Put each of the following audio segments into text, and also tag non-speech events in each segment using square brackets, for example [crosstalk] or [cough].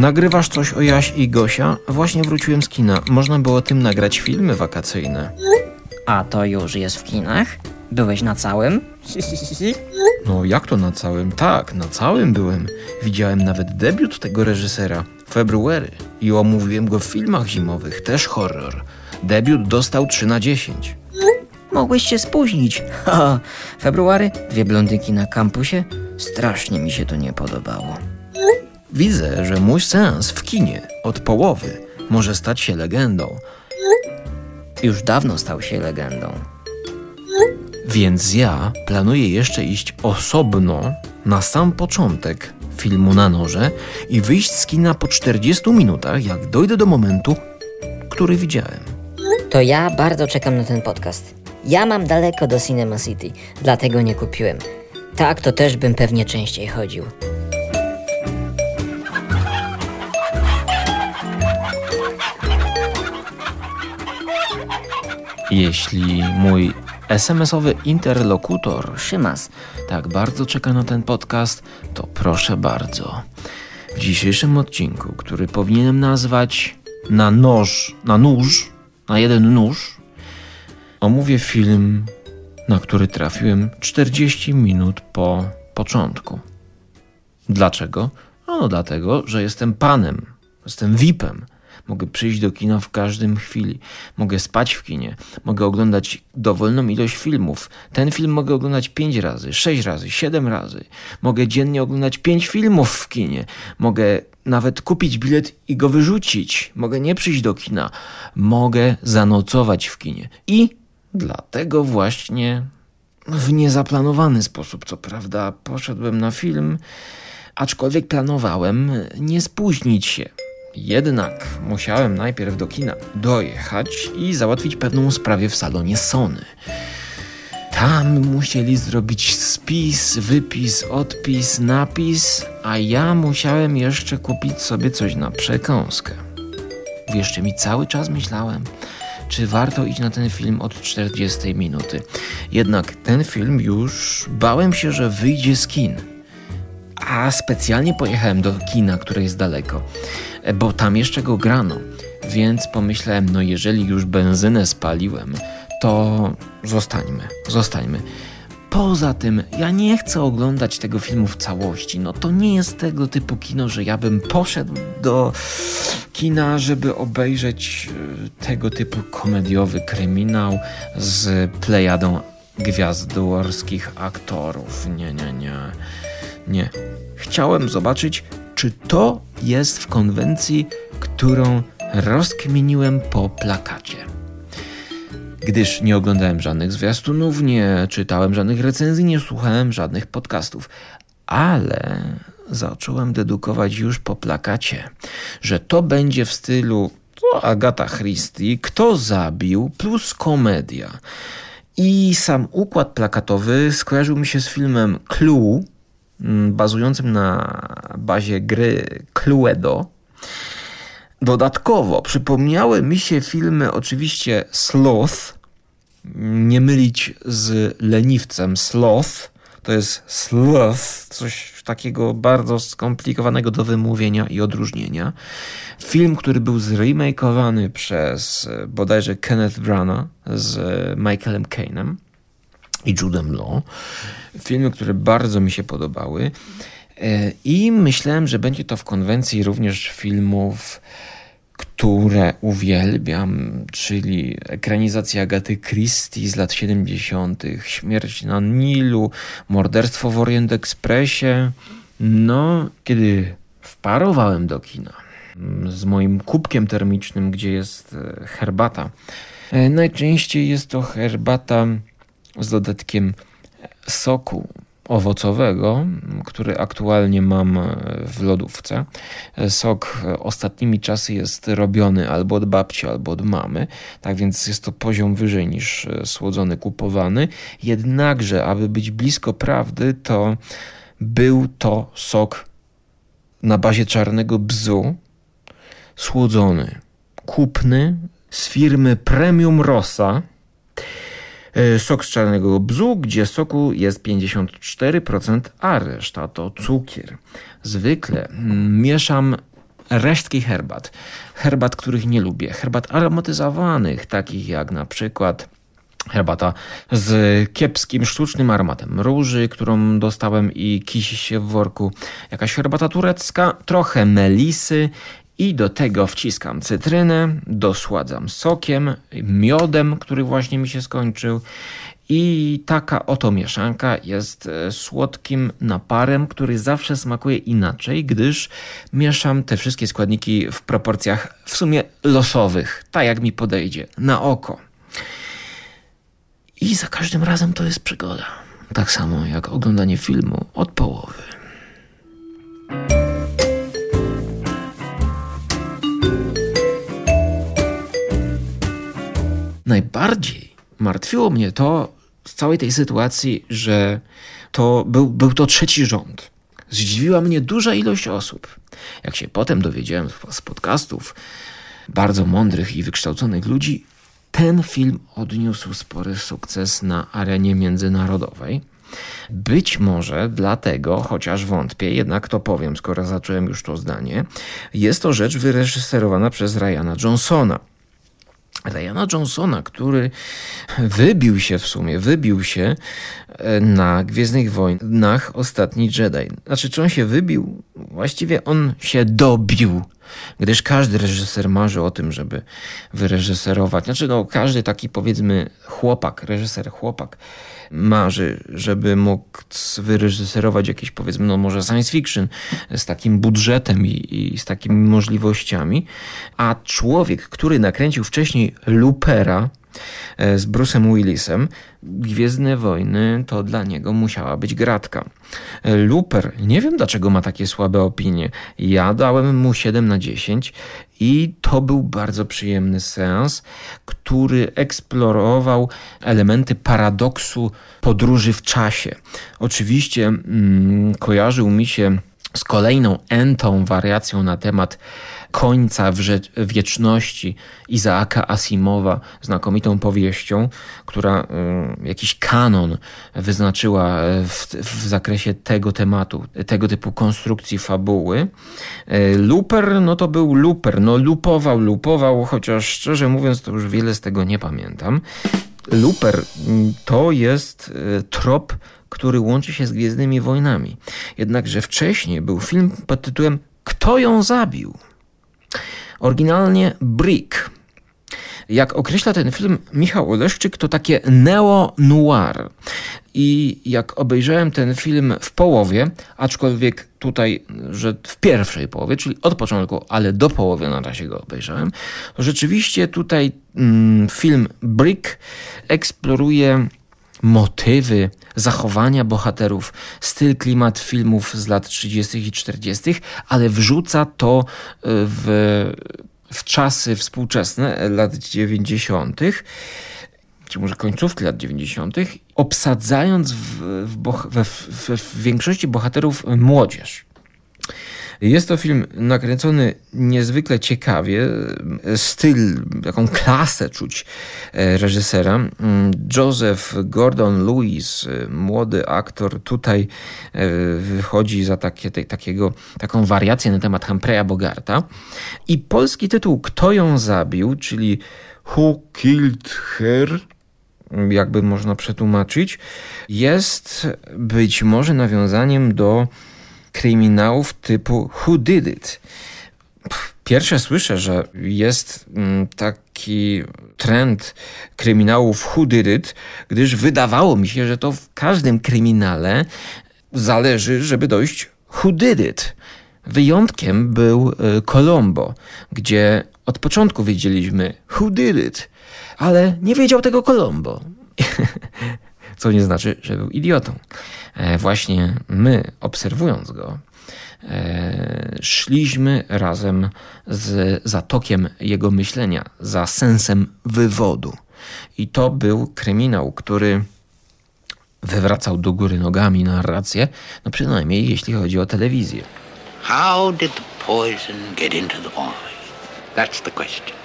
Nagrywasz coś o Jaś i Gosia? Właśnie wróciłem z kina. Można było tym nagrać filmy wakacyjne. A to już jest w kinach? Byłeś na całym? [laughs] No jak to na całym? Tak, na całym byłem. Widziałem nawet debiut tego reżysera, February. I omówiłem go w filmach zimowych, też horror. Debiut dostał 3 na 10. Mogłeś się spóźnić. [laughs] Haha, february, dwie blondynki na kampusie? Strasznie mi się to nie podobało. Widzę, że mój seans w kinie od połowy może stać się legendą. Już dawno stał się legendą. Więc ja planuję jeszcze iść osobno na sam początek filmu na noże i wyjść z kina po 40 minutach, jak dojdę do momentu, który widziałem. To ja bardzo czekam na ten podcast. Ja mam daleko do Cinema City, dlatego nie kupiłem. Tak, to też bym pewnie częściej chodził. Jeśli mój SMS-owy interlokutor Szymas, tak bardzo czeka na ten podcast, to proszę bardzo. W dzisiejszym odcinku, który powinienem nazwać na noż, na nóż, na jeden nóż, omówię film, na który trafiłem 40 minut po początku. Dlaczego? No dlatego, że jestem panem, jestem VIP-em. Mogę przyjść do kina w każdym chwili. Mogę spać w kinie. Mogę oglądać dowolną ilość filmów. Ten film mogę oglądać 5 razy, 6 razy, 7 razy. Mogę dziennie oglądać 5 filmów w kinie. Mogę nawet kupić bilet i go wyrzucić. Mogę nie przyjść do kina. Mogę zanocować w kinie. I dlatego właśnie w niezaplanowany sposób, co prawda, poszedłem na film, aczkolwiek planowałem nie spóźnić się. Jednak musiałem najpierw do kina dojechać i załatwić pewną sprawę w salonie Sony. Tam musieli zrobić spis, wypis, odpis, napis, a ja musiałem jeszcze kupić sobie coś na przekąskę. Wierzcie mi, cały czas myślałem, czy warto iść na ten film od 40 minuty. Jednak ten film już bałem się, że wyjdzie z kin. A specjalnie pojechałem do kina, które jest daleko, bo tam jeszcze go grano. Więc pomyślałem, no jeżeli już benzynę spaliłem, to zostańmy, zostańmy. Poza tym, ja nie chcę oglądać tego filmu w całości. No to nie jest tego typu kino, że ja bym poszedł do kina, żeby obejrzeć e, tego typu komediowy kryminał z plejadą gwiazdorskich aktorów. Nie, nie, nie. Nie. Chciałem zobaczyć, czy to jest w konwencji, którą rozkminiłem po plakacie. Gdyż nie oglądałem żadnych zwiastunów, nie czytałem żadnych recenzji, nie słuchałem żadnych podcastów, ale zacząłem dedukować już po plakacie, że to będzie w stylu to Agata Christie, kto zabił, plus komedia. I sam układ plakatowy skojarzył mi się z filmem Clue, bazującym na bazie gry Cluedo. Dodatkowo przypomniały mi się filmy oczywiście Sloth, nie mylić z leniwcem Sloth, to jest sloth, coś takiego bardzo skomplikowanego do wymówienia i odróżnienia. Film, który był zremakeowany przez e, bodajże Kenneth Branagh z e, Michaelem Caine'em i Judem Law. Filmy, które bardzo mi się podobały. E, I myślałem, że będzie to w konwencji również filmów które uwielbiam, czyli ekranizacja Agaty Christie z lat 70., Śmierć na Nilu, Morderstwo w Orient Expressie. No, kiedy wparowałem do kina z moim kubkiem termicznym, gdzie jest e, herbata, e, najczęściej jest to herbata z dodatkiem soku owocowego, który aktualnie mam w lodówce. Sok ostatnimi czasy jest robiony albo od babci, albo od mamy, tak więc jest to poziom wyżej niż słodzony kupowany. Jednakże, aby być blisko prawdy, to był to sok na bazie czarnego bzu, słodzony, kupny z firmy Premium Rosa sok z czarnego bzu, gdzie soku jest 54%, a reszta to cukier. Zwykle mieszam resztki herbat. Herbat, których nie lubię. Herbat aromatyzowanych, takich jak na przykład herbata z kiepskim, sztucznym aromatem róży, którą dostałem i kisi się w worku. Jakaś herbata turecka, trochę melisy i do tego wciskam cytrynę, dosładzam sokiem, miodem, który właśnie mi się skończył. I taka oto mieszanka jest e, słodkim naparem, który zawsze smakuje inaczej, gdyż mieszam te wszystkie składniki w proporcjach w sumie losowych, tak jak mi podejdzie, na oko. I za każdym razem to jest przygoda. Tak samo jak oglądanie filmu od połowy. Najbardziej martwiło mnie to z całej tej sytuacji, że to był, był to trzeci rząd. Zdziwiła mnie duża ilość osób. Jak się potem dowiedziałem z podcastów bardzo mądrych i wykształconych ludzi, ten film odniósł spory sukces na arenie międzynarodowej. Być może dlatego, chociaż wątpię, jednak to powiem, skoro zacząłem już to zdanie, jest to rzecz wyreżyserowana przez Ryana Johnsona. Ryana Johnsona, który wybił się w sumie, wybił się e, na Gwiezdnych Wojnach Ostatni Jedi. Znaczy, czy on się wybił? Właściwie on się dobił gdyż każdy reżyser marzy o tym, żeby wyreżyserować. Znaczy, no, każdy taki powiedzmy chłopak, reżyser chłopak marzy, żeby mógł wyreżyserować jakieś powiedzmy, no może science fiction z takim budżetem i, i z takimi możliwościami. A człowiek, który nakręcił wcześniej Lupera, E, z Bruce'em Willisem, Gwiezdne Wojny to dla niego musiała być gratka. E, Looper, nie wiem dlaczego ma takie słabe opinie. Ja dałem mu 7 na 10 i to był bardzo przyjemny seans, który eksplorował elementy paradoksu podróży w czasie. Oczywiście mm, kojarzył mi się z kolejną entą wariacją na temat końca wieczności Izaaka Asimowa, znakomitą powieścią, która y, jakiś kanon wyznaczyła w, w zakresie tego tematu, tego typu konstrukcji fabuły. Y, Looper, no to był Looper, no lupował, lupował, chociaż szczerze mówiąc to już wiele z tego nie pamiętam. Looper y, to jest trop który łączy się z Gwiezdnymi Wojnami. Jednakże wcześniej był film pod tytułem Kto ją zabił? Oryginalnie Brick. Jak określa ten film Michał Oleszczyk, to takie neo-noir. I jak obejrzałem ten film w połowie, aczkolwiek tutaj, że w pierwszej połowie, czyli od początku, ale do połowy na razie go obejrzałem, to rzeczywiście tutaj mm, film Brick eksploruje motywy, zachowania bohaterów, styl, klimat filmów z lat 30. i 40., ale wrzuca to e, w, w czasy współczesne, lat 90., czy może końcówki lat 90., obsadzając w, w, w większości bohaterów młodzież. Jest to film nakręcony niezwykle ciekawie. Styl, taką klasę czuć e, reżysera. Mm, Joseph Gordon-Lewis, e, młody aktor, tutaj e, wychodzi za takie, takiego, taką wariację na temat Humphreya Bogarta. I polski tytuł Kto ją zabił, czyli Who Killed Her? jakby można przetłumaczyć, jest być może nawiązaniem do kryminałów typu Who Did It? Pierwsze słyszę, że jest mm, taki trend kryminałów Who Did It, gdyż wydawało mi się, że to w każdym kryminale zależy, żeby dojść Who Did It. Wyjątkiem był y, Colombo, gdzie od początku wiedzieliśmy Who Did It, ale nie wiedział tego Colombo. [laughs] Co nie znaczy, że był idiotą. E, właśnie my, obserwując go, e, szliśmy razem z zatokiem jego myślenia, za sensem wywodu. I to był kryminał, który wywracał do góry nogami narrację, no przynajmniej jeśli chodzi o telewizję. How did the poison get into the? That's the question.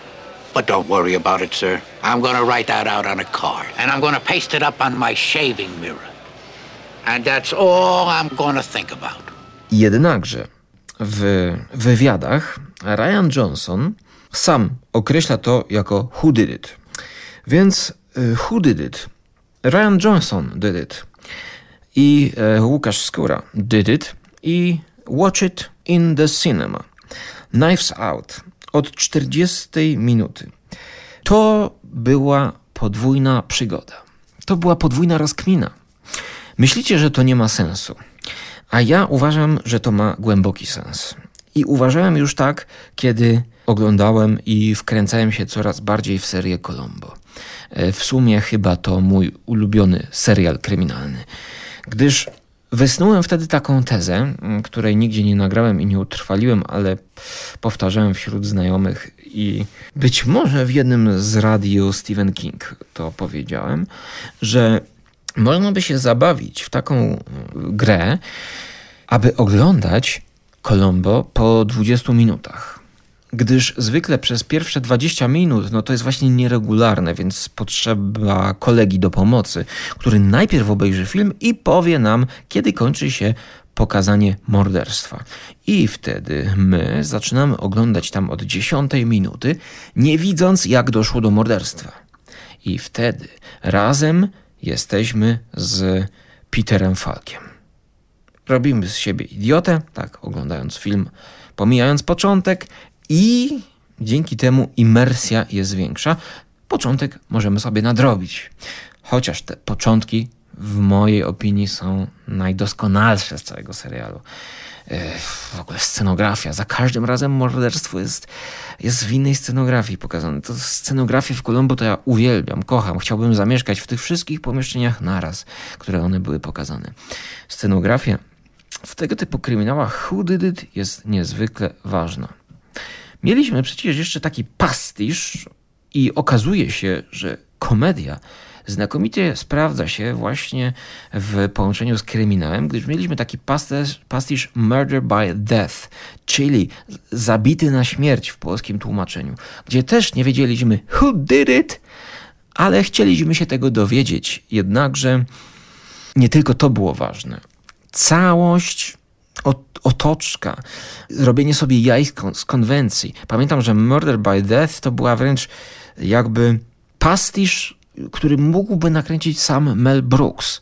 But don't worry about it, sir. I'm going to write that out on a card, and I'm going to paste it up on my shaving mirror. And that's all I'm gonna think about. Jednakże w wywiadach Ryan Johnson sam określa to jako who did it. Więc who did it? Ryan Johnson did it. I e, Łukasz Skóra did it. I watch it in the cinema. Knives Out od 40 minuty. To była podwójna przygoda. To była podwójna rozkmina. Myślicie, że to nie ma sensu, a ja uważam, że to ma głęboki sens. I uważałem już tak, kiedy oglądałem i wkręcałem się coraz bardziej w serię Colombo. E, w sumie chyba to mój ulubiony serial kryminalny, gdyż Wysnułem wtedy taką tezę, której nigdzie nie nagrałem i nie utrwaliłem, ale powtarzałem wśród znajomych i być może w jednym z radiu Stephen King to powiedziałem, że można by się zabawić w taką grę, aby oglądać Colombo po 20 minutach gdyż zwykle przez pierwsze 20 minut no to jest właśnie nieregularne, więc potrzeba kolegi do pomocy, który najpierw obejrzy film i powie nam, kiedy kończy się pokazanie morderstwa. I wtedy my zaczynamy oglądać tam od 10 minuty, nie widząc jak doszło do morderstwa. I wtedy razem jesteśmy z Peterem Falkiem. Robimy z siebie idiotę, tak, oglądając film, pomijając początek i dzięki temu imersja jest większa. Początek możemy sobie nadrobić. Chociaż te początki w mojej opinii są najdoskonalsze z całego serialu. W ogóle scenografia. Za każdym razem morderstwo jest, jest w innej scenografii pokazane. To scenografię w Colombo to ja uwielbiam, kocham. Chciałbym zamieszkać w tych wszystkich pomieszczeniach naraz, które one były pokazane. Scenografia w tego typu kryminałach Who Did It jest niezwykle ważna. Mieliśmy przecież jeszcze taki pastisz i okazuje się, że komedia znakomicie sprawdza się właśnie w połączeniu z kryminałem, gdyż mieliśmy taki pastisz, pastisz Murder by Death, czyli zabity na śmierć w polskim tłumaczeniu, gdzie też nie wiedzieliśmy who did it, ale chcieliśmy się tego dowiedzieć. Jednakże nie tylko to było ważne. Całość otoczka, robienie sobie jaj z konwencji. Pamiętam, że Murder by Death to była wręcz jakby pastisz, który mógłby nakręcić sam Mel Brooks.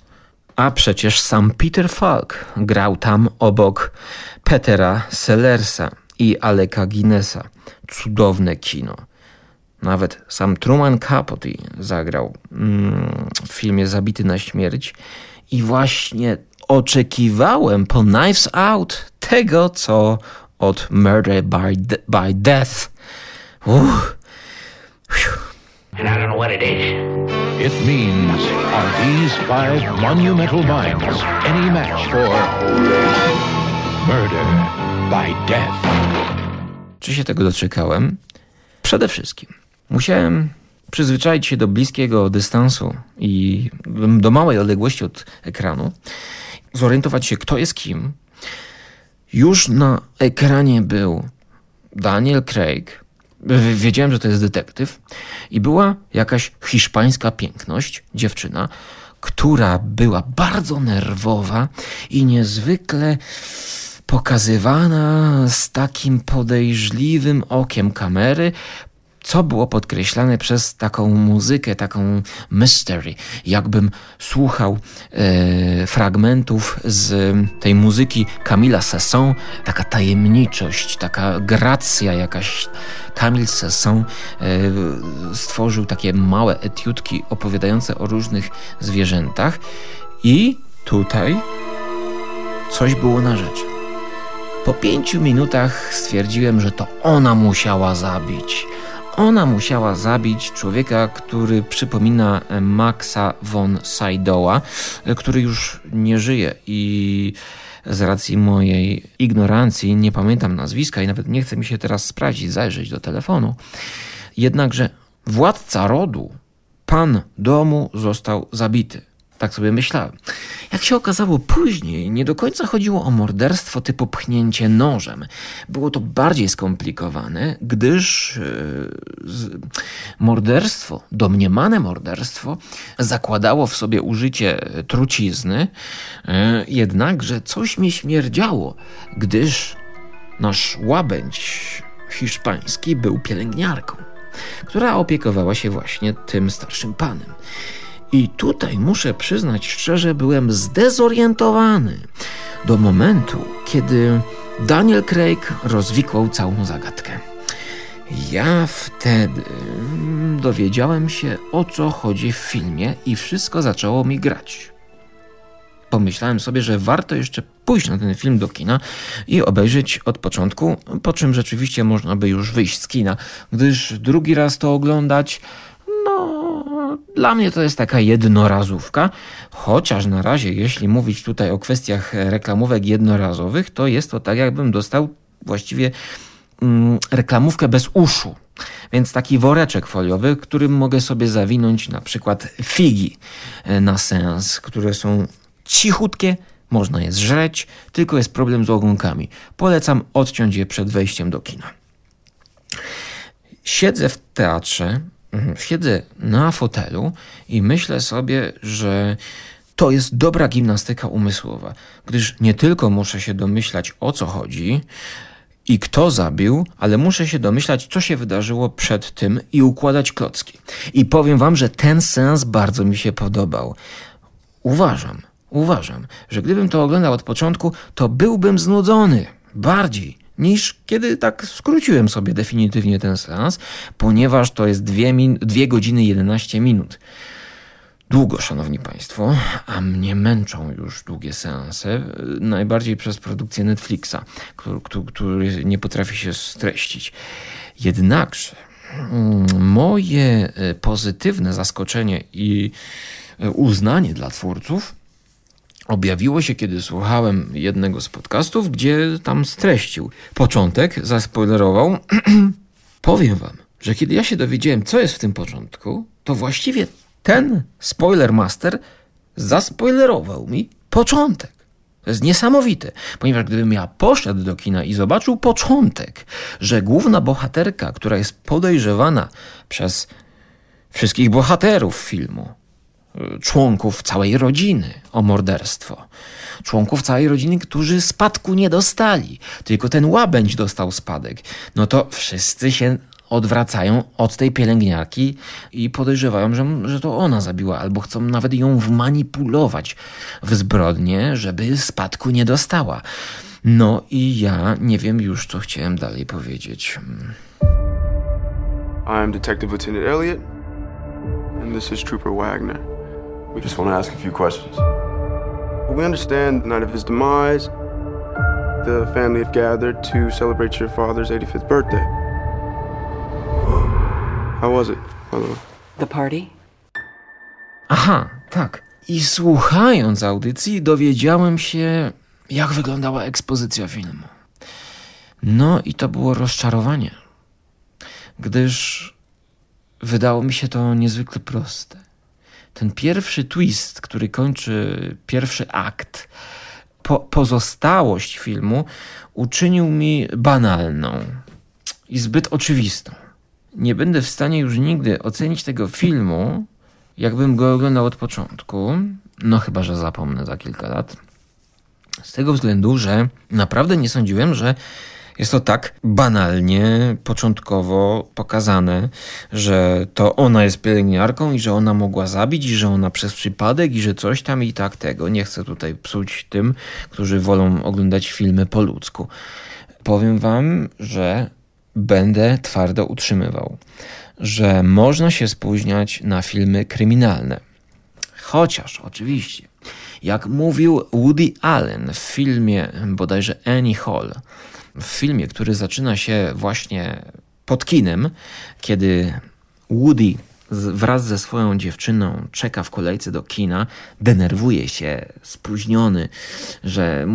A przecież sam Peter Falk grał tam obok Petera Sellersa i Aleka Guinnessa. Cudowne kino. Nawet sam Truman Capote zagrał mm, w filmie Zabity na śmierć. I właśnie oczekiwałem po Knives Out tego, co od Murder by, de by Death. Uff. And I don't know what it is. It means, are these five monumental minds any match for Murder by Death? Czy się tego doczekałem? Przede wszystkim musiałem przyzwyczaić się do bliskiego dystansu i do małej odległości od ekranu zorientować się, kto jest kim. Już na ekranie był Daniel Craig. Wiedziałem, że to jest detektyw. I była jakaś hiszpańska piękność, dziewczyna, która była bardzo nerwowa i niezwykle pokazywana z takim podejrzliwym okiem kamery, co było podkreślane przez taką muzykę, taką mystery. Jakbym słuchał e, fragmentów z tej muzyki Camila Sesson, taka tajemniczość, taka gracja jakaś. Camille Sesson e, stworzył takie małe etiutki opowiadające o różnych zwierzętach i tutaj coś było na rzecz. Po pięciu minutach stwierdziłem, że to ona musiała zabić ona musiała zabić człowieka, który przypomina Maxa von Sydow'a, który już nie żyje i z racji mojej ignorancji nie pamiętam nazwiska i nawet nie chce mi się teraz sprawdzić, zajrzeć do telefonu. Jednakże władca rodu, pan domu został zabity. Tak sobie myślałem. Jak się okazało później, nie do końca chodziło o morderstwo typu pchnięcie nożem. Było to bardziej skomplikowane, gdyż yy, morderstwo, domniemane morderstwo, zakładało w sobie użycie trucizny, yy, jednakże coś mi śmierdziało, gdyż nasz łabędź hiszpański był pielęgniarką, która opiekowała się właśnie tym starszym panem. I tutaj muszę przyznać szczerze, byłem zdezorientowany do momentu, kiedy Daniel Craig rozwikłał całą zagadkę. Ja wtedy dowiedziałem się o co chodzi w filmie i wszystko zaczęło mi grać. Pomyślałem sobie, że warto jeszcze pójść na ten film do kina i obejrzeć od początku, po czym rzeczywiście można by już wyjść z kina, gdyż drugi raz to oglądać, no, dla mnie to jest taka jednorazówka, chociaż na razie, jeśli mówić tutaj o kwestiach reklamówek jednorazowych, to jest to tak, jakbym dostał właściwie mm, reklamówkę bez uszu. Więc taki woreczek foliowy, którym mogę sobie zawinąć na przykład figi e, na sens, które są cichutkie, można je zżreć, tylko jest problem z ogonkami. Polecam odciąć je przed wejściem do kina. Siedzę w teatrze, siedzę na fotelu i myślę sobie, że to jest dobra gimnastyka umysłowa, gdyż nie tylko muszę się domyślać o co chodzi, i kto zabił, ale muszę się domyślać, co się wydarzyło przed tym i układać klocki. I powiem wam, że ten sens bardzo mi się podobał. Uważam, uważam, że gdybym to oglądał od początku, to byłbym znudzony bardziej niż kiedy tak skróciłem sobie definitywnie ten sens, ponieważ to jest 2 godziny 11 minut długo, szanowni państwo, a mnie męczą już długie seanse, najbardziej przez produkcję Netflixa, który, który nie potrafi się streścić. Jednakże mm, moje e, pozytywne zaskoczenie i e, uznanie dla twórców objawiło się, kiedy słuchałem jednego z podcastów, gdzie tam streścił początek, zaspoilerował. [clears throat] Powiem wam, że kiedy ja się dowiedziałem, co jest w tym początku, to właściwie ten spoiler master zaspoilerował mi początek. To jest niesamowite, ponieważ gdybym ja poszedł do kina i zobaczył początek, że główna bohaterka, która jest podejrzewana przez wszystkich bohaterów filmu, członków całej rodziny o morderstwo, członków całej rodziny, którzy spadku nie dostali, tylko ten łabędź dostał spadek, no to wszyscy się odwracają od tej pielęgniarki i podejrzewają, że, że to ona zabiła, albo chcą nawet ją wmanipulować w zbrodnię, żeby spadku nie dostała. No i ja nie wiem już, co chciałem dalej powiedzieć. I'm Detective Lieutenant Elliot, and this is Trooper Wagner. We just want to ask a few questions. We understand the night of his demise, the family have gathered to celebrate your father's 85th birthday. How was it, The party? Aha, tak. I słuchając audycji dowiedziałem się, jak wyglądała ekspozycja filmu. No i to było rozczarowanie, gdyż wydało mi się to niezwykle proste. Ten pierwszy twist, który kończy pierwszy akt, po pozostałość filmu uczynił mi banalną i zbyt oczywistą nie będę w stanie już nigdy ocenić tego filmu, jakbym go oglądał od początku. No chyba, że zapomnę za kilka lat. Z tego względu, że naprawdę nie sądziłem, że jest to tak banalnie, początkowo pokazane, że to ona jest pielęgniarką i że ona mogła zabić, i że ona przez przypadek, i że coś tam i tak tego. Nie chcę tutaj psuć tym, którzy wolą oglądać filmy po ludzku. Powiem wam, że będę twardo utrzymywał, że można się spóźniać na filmy kryminalne. Chociaż oczywiście, jak mówił Woody Allen w filmie bodajże Annie Hall, w filmie, który zaczyna się właśnie pod kinem, kiedy Woody wraz ze swoją dziewczyną czeka w kolejce do kina, denerwuje się, spóźniony, że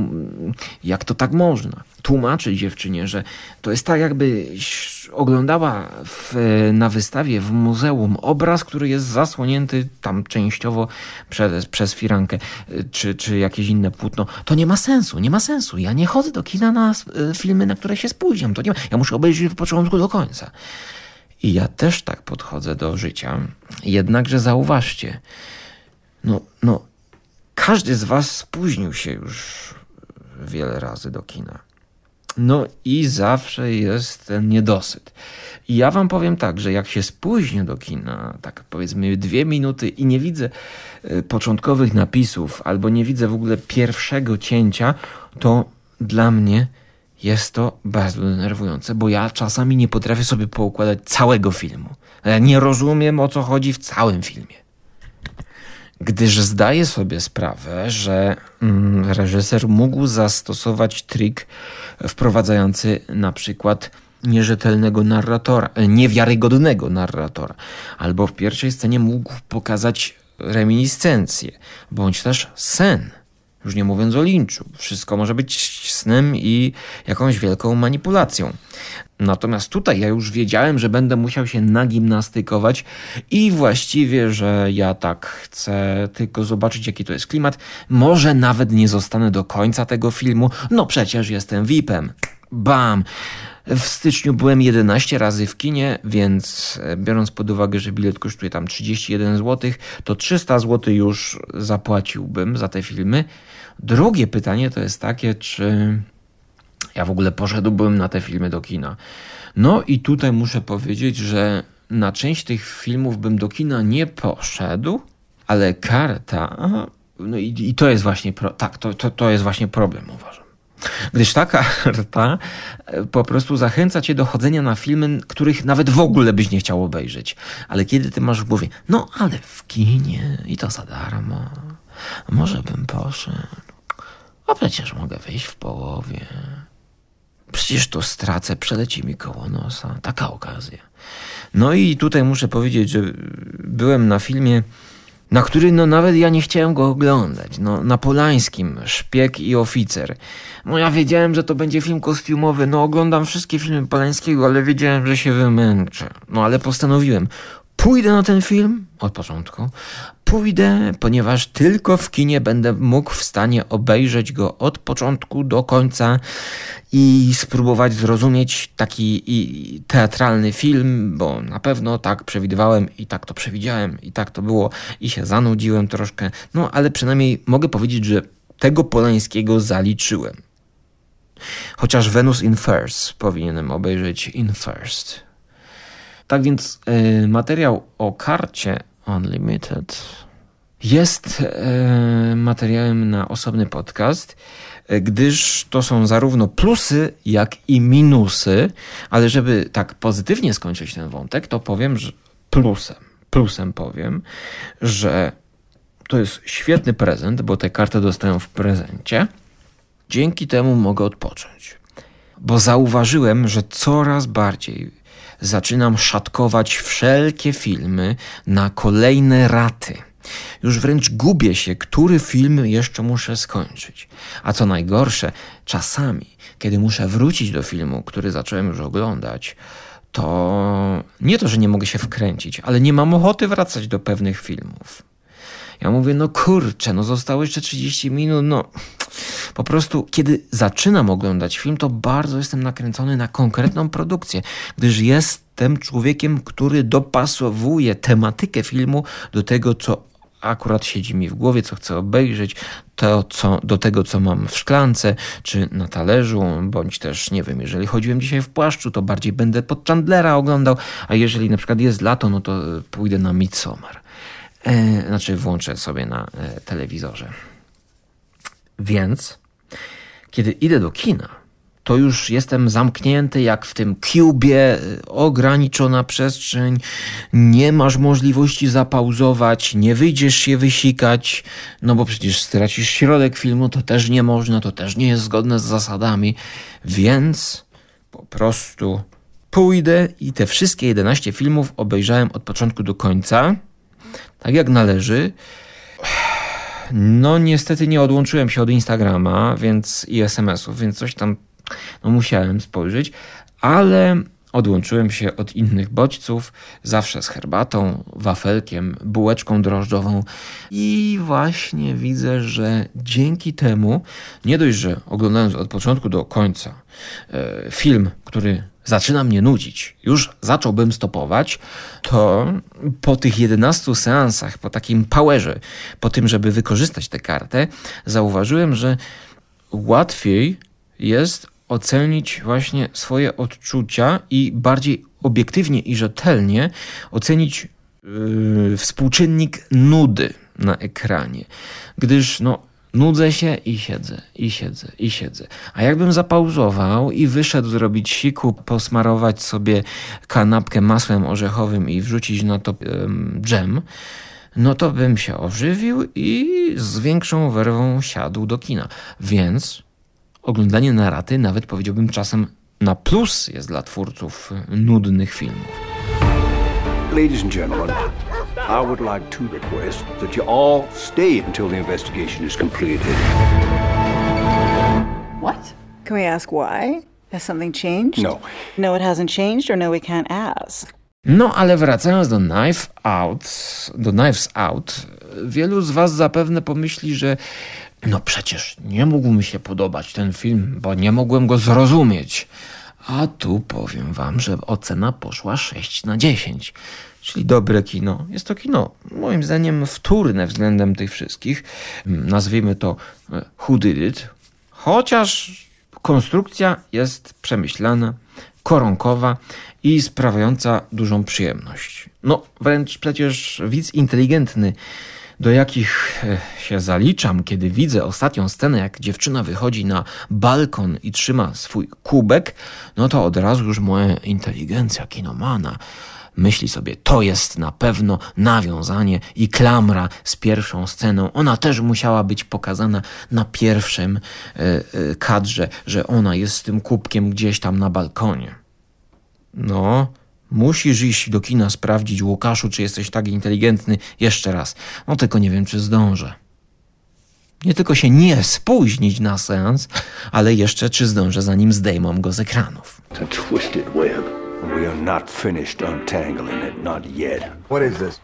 jak to tak można. Tłumaczy dziewczynie, że to jest tak, jakbyś oglądała w, na wystawie w muzeum obraz, który jest zasłonięty tam częściowo przez, przez firankę czy, czy jakieś inne płótno. To nie ma sensu, nie ma sensu. Ja nie chodzę do kina na e, filmy, na które się spóźniam. To nie ma, ja muszę obejrzeć od początku do końca. I ja też tak podchodzę do życia. Jednakże zauważcie, no, no, każdy z Was spóźnił się już wiele razy do kina. No i zawsze jest ten niedosyt. I ja wam powiem tak, że jak się spóźnię do kina, tak powiedzmy dwie minuty i nie widzę y, początkowych napisów, albo nie widzę w ogóle pierwszego cięcia, to dla mnie jest to bardzo denerwujące, bo ja czasami nie potrafię sobie poukładać całego filmu. Ja nie rozumiem o co chodzi w całym filmie. Gdyż zdaję sobie sprawę, że mm, reżyser mógł zastosować trik wprowadzający na przykład nierzetelnego narratora, e, niewiarygodnego narratora, albo w pierwszej scenie mógł pokazać reminiscencję, bądź też sen. Już nie mówiąc o linczu. Wszystko może być snem i jakąś wielką manipulacją. Natomiast tutaj ja już wiedziałem, że będę musiał się nagimnastykować i właściwie, że ja tak chcę tylko zobaczyć, jaki to jest klimat. Może nawet nie zostanę do końca tego filmu. No przecież jestem VIP-em. Bam! W styczniu byłem 11 razy w kinie, więc e, biorąc pod uwagę, że bilet kosztuje tam 31 zł, to 300 zł już zapłaciłbym za te filmy. Drugie pytanie to jest takie, czy ja w ogóle poszedłbym na te filmy do kina. No i tutaj muszę powiedzieć, że na część tych filmów bym do kina nie poszedł, ale karta. No i, i to jest właśnie. Pro, tak, to, to, to jest właśnie problem, uważam. Gdyż ta karta [laughs] e, po prostu zachęca cię do chodzenia na filmy, których nawet w ogóle byś nie chciał obejrzeć. Ale kiedy ty masz w głowie, no ale w kinie i to za darmo, może bym poszedł. A przecież mogę wyjść w połowie. Przecież to stracę, przeleci mi koło nosa. Taka okazja. No i tutaj muszę powiedzieć, że byłem na filmie na który no nawet ja nie chciałem go oglądać. No, na Polańskim, Szpieg i Oficer. No ja wiedziałem, że to będzie film kostiumowy, no oglądam wszystkie filmy Polańskiego, ale wiedziałem, że się wymęczę. No ale postanowiłem, pójdę na ten film od początku. Pójdę, ponieważ tylko w kinie będę mógł w stanie obejrzeć go od początku do końca i spróbować zrozumieć taki teatralny film, bo na pewno tak przewidywałem i tak to przewidziałem i tak to było i się zanudziłem troszkę. No ale przynajmniej mogę powiedzieć, że tego Polańskiego zaliczyłem. Chociaż Venus in First powinienem obejrzeć in First. Tak więc y, materiał o karcie Unlimited jest y, materiałem na osobny podcast, gdyż to są zarówno plusy, jak i minusy, ale żeby tak pozytywnie skończyć ten wątek, to powiem, że plusem, plusem powiem, że to jest świetny prezent, bo te karty dostają w prezencie. Dzięki temu mogę odpocząć. Bo zauważyłem, że coraz bardziej zaczynam szatkować wszelkie filmy na kolejne raty. Już wręcz gubię się, który film jeszcze muszę skończyć. A co najgorsze, czasami, kiedy muszę wrócić do filmu, który zacząłem już oglądać, to nie to, że nie mogę się wkręcić, ale nie mam ochoty wracać do pewnych filmów. Ja mówię, no kurczę, no zostało jeszcze 30 minut, no po prostu, kiedy zaczynam oglądać film, to bardzo jestem nakręcony na konkretną produkcję, gdyż jestem człowiekiem, który dopasowuje tematykę filmu do tego, co akurat siedzi mi w głowie, co chcę obejrzeć, to co, do tego, co mam w szklance, czy na talerzu, bądź też, nie wiem, jeżeli chodziłem dzisiaj w płaszczu, to bardziej będę pod Chandlera oglądał, a jeżeli na przykład jest lato, no to pójdę na Midsommar. E, znaczy włączę sobie na e, telewizorze. Więc kiedy idę do kina, to już jestem zamknięty jak w tym kubie, ograniczona przestrzeń, nie masz możliwości zapauzować, nie wyjdziesz się wysikać, no bo przecież stracisz środek filmu, to też nie można, to też nie jest zgodne z zasadami, więc po prostu pójdę i te wszystkie 11 filmów obejrzałem od początku do końca, tak jak należy. No niestety nie odłączyłem się od Instagrama więc i SMS-ów, więc coś tam no, musiałem spojrzeć, ale odłączyłem się od innych bodźców, zawsze z herbatą, wafelkiem, bułeczką drożdżową i właśnie widzę, że dzięki temu, nie dość, że oglądając od początku do końca e, film, który zaczyna mnie nudzić, już zacząłbym stopować, to po tych 11 seansach, po takim powerze, po tym, żeby wykorzystać tę kartę, zauważyłem, że łatwiej jest ocenić właśnie swoje odczucia i bardziej obiektywnie i rzetelnie ocenić yy, współczynnik nudy na ekranie. Gdyż no, nudzę się i siedzę, i siedzę, i siedzę. A jakbym zapauzował i wyszedł zrobić siku, posmarować sobie kanapkę masłem orzechowym i wrzucić na to dżem, no to bym się ożywił i z większą werwą siadł do kina. Więc oglądanie na raty nawet powiedziałbym czasem na plus jest dla twórców nudnych filmów. Ladies and gentlemen, I would like to request that you all stay until the investigation is completed. What? Can we ask why? Has something changed? No. No, it hasn't changed, or no, we can't ask. No, ale wracając do Knife Out, do Knives Out, wielu z Was zapewne pomyśli, że no przecież nie mógł mi się podobać ten film, bo nie mogłem go zrozumieć. A tu powiem Wam, że ocena poszła 6 na 10. Czyli dobre kino. Jest to kino, moim zdaniem, wtórne względem tych wszystkich. Nazwijmy to e, Who Did It. Chociaż konstrukcja jest przemyślana, koronkowa i sprawiająca dużą przyjemność. No, wręcz przecież widz inteligentny, do jakich e, się zaliczam, kiedy widzę ostatnią scenę, jak dziewczyna wychodzi na balkon i trzyma swój kubek, no to od razu już moja inteligencja kinomana myśli sobie, to jest na pewno nawiązanie i klamra z pierwszą sceną. Ona też musiała być pokazana na pierwszym e, e, kadrze, że ona jest z tym kubkiem gdzieś tam na balkonie. No, musisz iść do kina sprawdzić, Łukaszu, czy jesteś tak inteligentny jeszcze raz. No tylko nie wiem, czy zdążę. Nie tylko się nie spóźnić na seans, ale jeszcze czy zdążę, zanim zdejmą go z ekranów. A twisted web. We are not finished untangling it, not yet. What is this?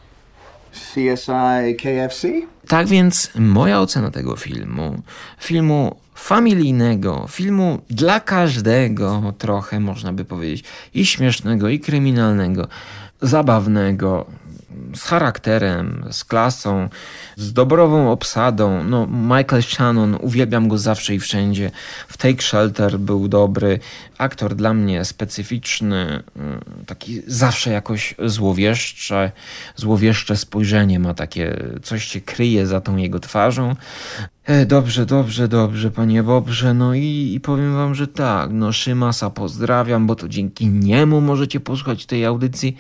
CSI KFC? Tak więc moja ocena tego filmu, filmu familijnego, filmu dla każdego trochę można by powiedzieć, i śmiesznego, i kryminalnego, zabawnego, z charakterem, z klasą, z dobrową obsadą. No, Michael Shannon, uwielbiam go zawsze i wszędzie. W Take Shelter był dobry. Aktor dla mnie specyficzny, mm, taki zawsze jakoś złowieszcze, złowieszcze spojrzenie ma takie, coś się kryje za tą jego twarzą. E, dobrze, dobrze, dobrze, panie Bobrze. No i, i powiem wam, że tak, no Szymasa pozdrawiam, bo to dzięki niemu możecie posłuchać tej audycji,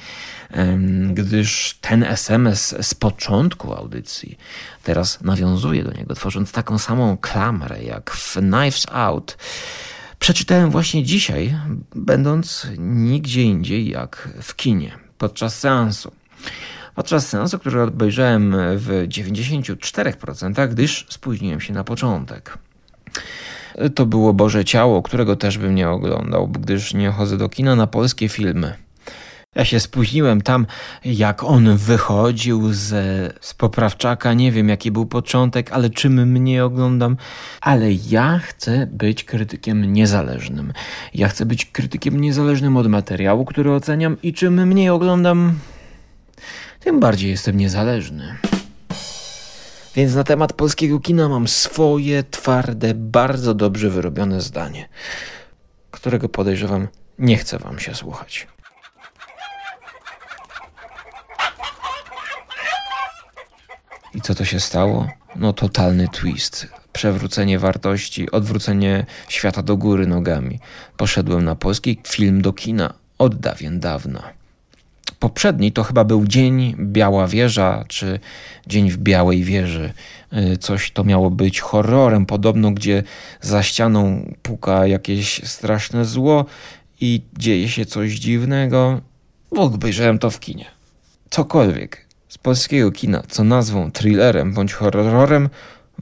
gdyż ten SMS z początku audycji teraz nawiązuje do niego, tworząc taką samą klamrę jak w Knives Out. Przeczytałem właśnie dzisiaj, będąc nigdzie indziej jak w kinie, podczas seansu podczas seansu, który obejrzałem w 94%, gdyż spóźniłem się na początek. To było Boże Ciało, którego też bym nie oglądał, gdyż nie chodzę do kina na polskie filmy. Ja się spóźniłem tam, jak on wychodził z, z poprawczaka. Nie wiem, jaki był początek, ale czym mnie oglądam. Ale ja chcę być krytykiem niezależnym. Ja chcę być krytykiem niezależnym od materiału, który oceniam i czym mniej oglądam, tym bardziej jestem niezależny. Więc na temat polskiego kina mam swoje twarde, bardzo dobrze wyrobione zdanie, którego podejrzewam nie chce wam się słuchać. I co to się stało? No totalny twist. Przewrócenie wartości, odwrócenie świata do góry nogami. Poszedłem na polski film do kina od dawien dawna poprzedni to chyba był Dzień Biała Wieża, czy Dzień w Białej Wieży. Y, coś to miało być horrorem, podobno, gdzie za ścianą puka jakieś straszne zło i dzieje się coś dziwnego. Obejrzałem to w kinie. Cokolwiek polskiego kina, co nazwą thrillerem bądź horrorem,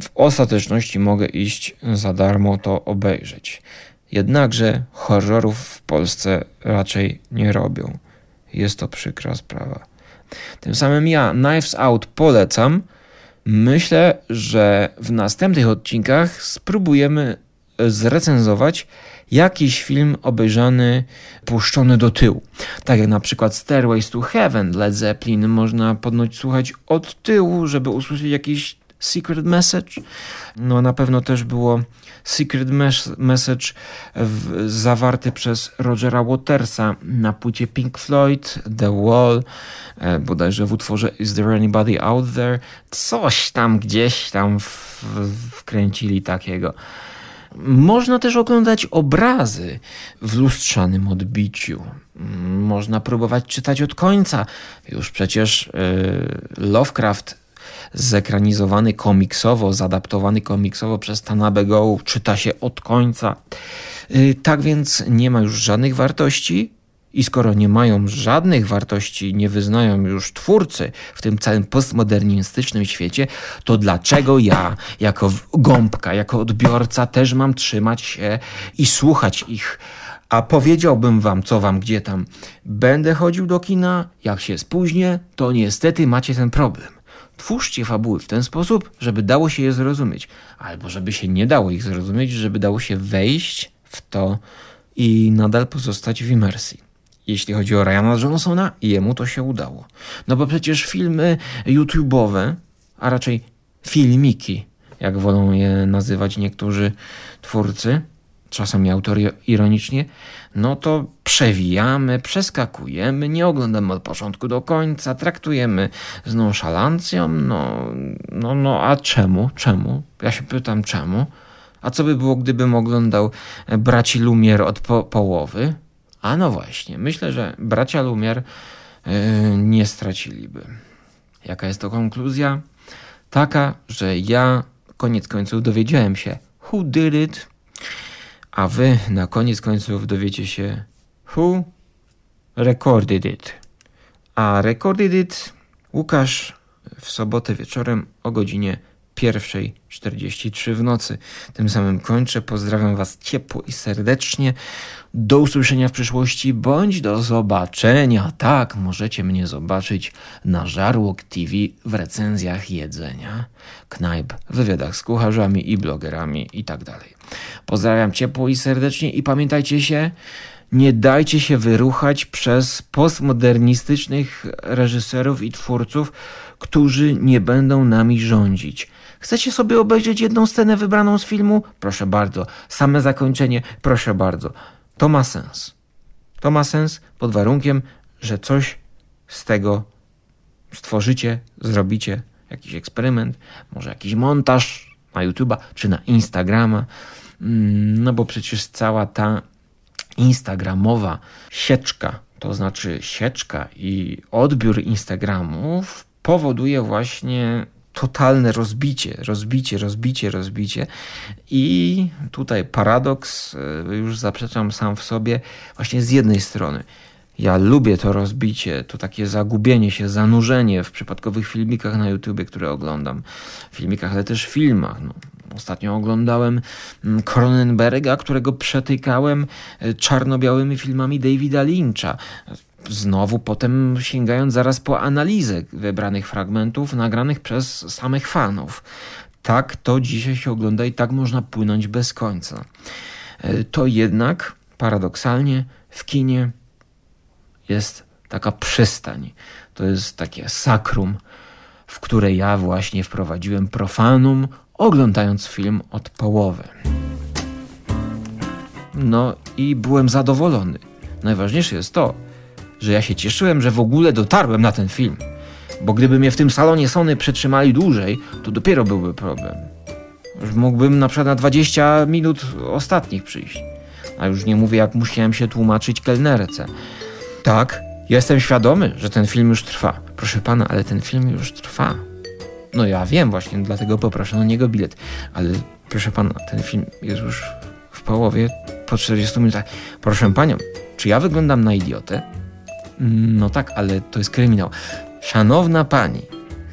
w ostateczności mogę iść za darmo to obejrzeć. Jednakże horrorów w Polsce raczej nie robią. Jest to przykra sprawa. Tym samym ja Knives Out polecam. Myślę, że w następnych odcinkach spróbujemy zrecenzować jakiś film obejrzany, puszczony do tyłu. Tak jak na przykład Stairways to Heaven Led Zeppelin można podnoć słuchać od tyłu, żeby usłyszeć jakieś Secret Message. No na pewno też było Secret mes Message w, zawarty przez Rogera Watersa na płycie Pink Floyd, The Wall, e, bodajże w utworze Is There Anybody Out There? Coś tam gdzieś tam w, wkręcili takiego. Można też oglądać obrazy w lustrzanym odbiciu. Można próbować czytać od końca. Już przecież yy, Lovecraft zekranizowany komiksowo, zadaptowany komiksowo przez Tanabe Go czyta się od końca. Yy, tak więc nie ma już żadnych wartości, i skoro nie mają żadnych wartości, nie wyznają już twórcy w tym całym postmodernistycznym świecie, to dlaczego ja, jako gąbka, jako odbiorca, też mam trzymać się i słuchać ich? A powiedziałbym wam, co wam gdzie tam. Będę chodził do kina, jak się spóźnię, to niestety macie ten problem. Twórzcie fabuły w ten sposób, żeby dało się je zrozumieć, albo żeby się nie dało ich zrozumieć, żeby dało się wejść w to i nadal pozostać w imersji jeśli chodzi o Ryana Johnsona, jemu to się udało. No bo przecież filmy YouTube'owe, a raczej filmiki, jak wolą je nazywać niektórzy twórcy, czasami autorzy ironicznie, no to przewijamy, przeskakujemy, nie oglądamy od początku do końca, traktujemy z nonszalancją, no, no, no a czemu? Czemu? Ja się pytam czemu? A co by było, gdybym oglądał Braci Lumier od po połowy? A no właśnie, myślę, że bracia Lumier yy, nie straciliby. Jaka jest to konkluzja? Taka, że ja koniec końców dowiedziałem się, who did it, a wy na koniec końców dowiecie się, who recorded it. A recorded it Łukasz w sobotę wieczorem o godzinie 1.43 w nocy. Tym samym kończę. Pozdrawiam Was ciepło i serdecznie. Do usłyszenia w przyszłości bądź do zobaczenia. Tak, możecie mnie zobaczyć na Żarłok TV w recenzjach jedzenia, knajp, wywiadach z kucharzami i blogerami itd. Tak Pozdrawiam ciepło i serdecznie i pamiętajcie się, nie dajcie się wyruchać przez postmodernistycznych reżyserów i twórców, którzy nie będą nami rządzić. Chcecie sobie obejrzeć jedną scenę wybraną z filmu? Proszę bardzo. Same zakończenie? Proszę bardzo. To ma sens. To ma sens pod warunkiem, że coś z tego stworzycie, zrobicie, jakiś eksperyment, może jakiś montaż na YouTube'a czy na Instagrama. Mm, no bo przecież cała ta instagramowa sieczka, to znaczy sieczka i odbiór Instagramów powoduje właśnie totalne rozbicie, rozbicie, rozbicie, rozbicie. I tutaj paradoks, e, już zaprzeczam sam w sobie, właśnie z jednej strony. Ja lubię to rozbicie, to takie zagubienie się, zanurzenie w przypadkowych filmikach na YouTube, które oglądam. Filmikach, ale też filmach. No. Ostatnio oglądałem mm, Cronenberga, którego przetykałem e, czarno-białymi filmami Davida Lyncha znowu potem sięgając zaraz po analizę wybranych fragmentów nagranych przez samych fanów. Tak to dzisiaj się ogląda i tak można płynąć bez końca. E, to jednak paradoksalnie w kinie jest taka przystań. To jest takie sakrum, w które ja właśnie wprowadziłem profanum, oglądając film od połowy. No i byłem zadowolony. Najważniejsze jest to, że ja się cieszyłem, że w ogóle dotarłem na ten film. Bo gdyby mnie w tym salonie Sony przetrzymali dłużej, to dopiero byłby problem. Już mógłbym na przykład na 20 minut ostatnich przyjść. A już nie mówię, jak musiałem się tłumaczyć kelnerce. Tak, jestem świadomy, że ten film już trwa. Proszę pana, ale ten film już trwa. No ja wiem właśnie, dlatego poproszę na niego bilet. Ale proszę pana, ten film jest już w połowie, po 40 minutach. Proszę panią, czy ja wyglądam na idiotę? No tak, ale to jest kryminał. Szanowna pani,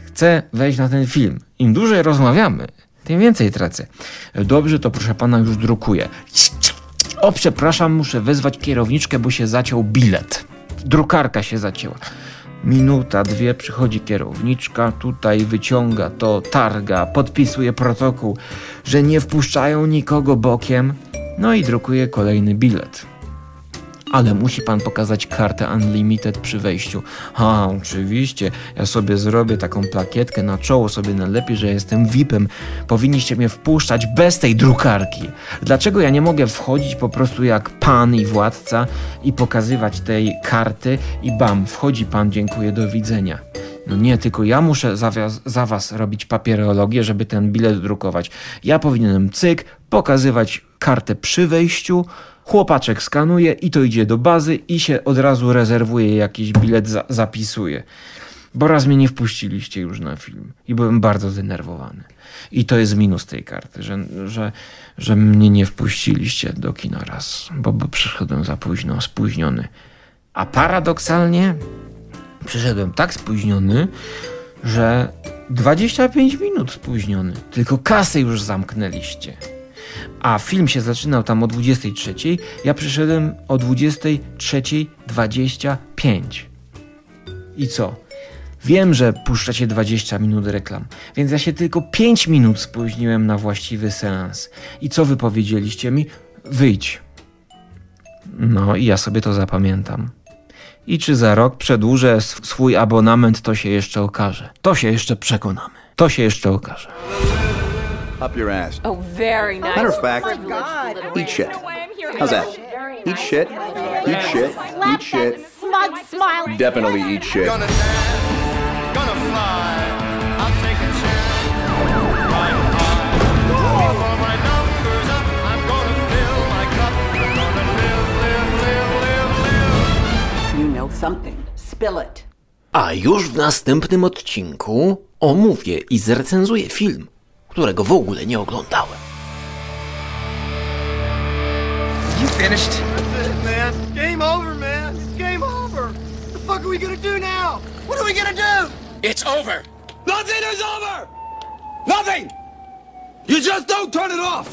chcę wejść na ten film. Im dłużej rozmawiamy, tym więcej tracę. Dobrze, to proszę pana już drukuję. O, przepraszam, muszę wezwać kierowniczkę, bo się zaciął bilet. Drukarka się zacięła. Minuta, dwie, przychodzi kierowniczka, tutaj wyciąga to, targa, podpisuje protokół, że nie wpuszczają nikogo bokiem, no i drukuje kolejny bilet. Ale musi pan pokazać kartę Unlimited przy wejściu. A, oczywiście, ja sobie zrobię taką plakietkę na czoło, sobie nalepię, że jestem VIP-em. Powinniście mnie wpuszczać bez tej drukarki. Dlaczego ja nie mogę wchodzić po prostu jak pan i władca i pokazywać tej karty i bam, wchodzi pan, dziękuję, do widzenia. No nie, tylko ja muszę za was, za was robić papierologię, żeby ten bilet drukować. Ja powinienem cyk, pokazywać kartę przy wejściu, chłopaczek skanuje i to idzie do bazy i się od razu rezerwuje jakiś bilet, za, zapisuje. Bo raz mnie nie wpuściliście już na film i byłem bardzo zdenerwowany. I to jest minus tej karty, że, że, że mnie nie wpuściliście do kina raz, bo, bo przyszedłem za późno, spóźniony. A paradoksalnie Przyszedłem tak spóźniony, że 25 minut spóźniony. Tylko kasę już zamknęliście. A film się zaczynał tam o 23. Ja przyszedłem o 23.25. I co? Wiem, że puszczacie 20 minut reklam, więc ja się tylko 5 minut spóźniłem na właściwy seans. I co wy powiedzieliście mi? Wyjdź. No i ja sobie to zapamiętam. I czy za rok przedłużę sw- swój abonament, to się jeszcze okaże. To się jeszcze przekonamy. To się jeszcze okaże. Up your ass. Oh, very nice. Matter of fact, eat shit. How's that? Eat shit, eat shit, eat shit. Smug smile. Definitely eat shit. Gonna dance, gonna fly. Something. Spill it. A już w następnym odcinku omówię i zrecenzuję film, którego w ogóle nie oglądałem. You finished? That's it, man. Game over, man. It's game over. What the fuck are we gonna do now? What are we gonna do? It's over. Nothing is over! Nothing! You just don't turn it off!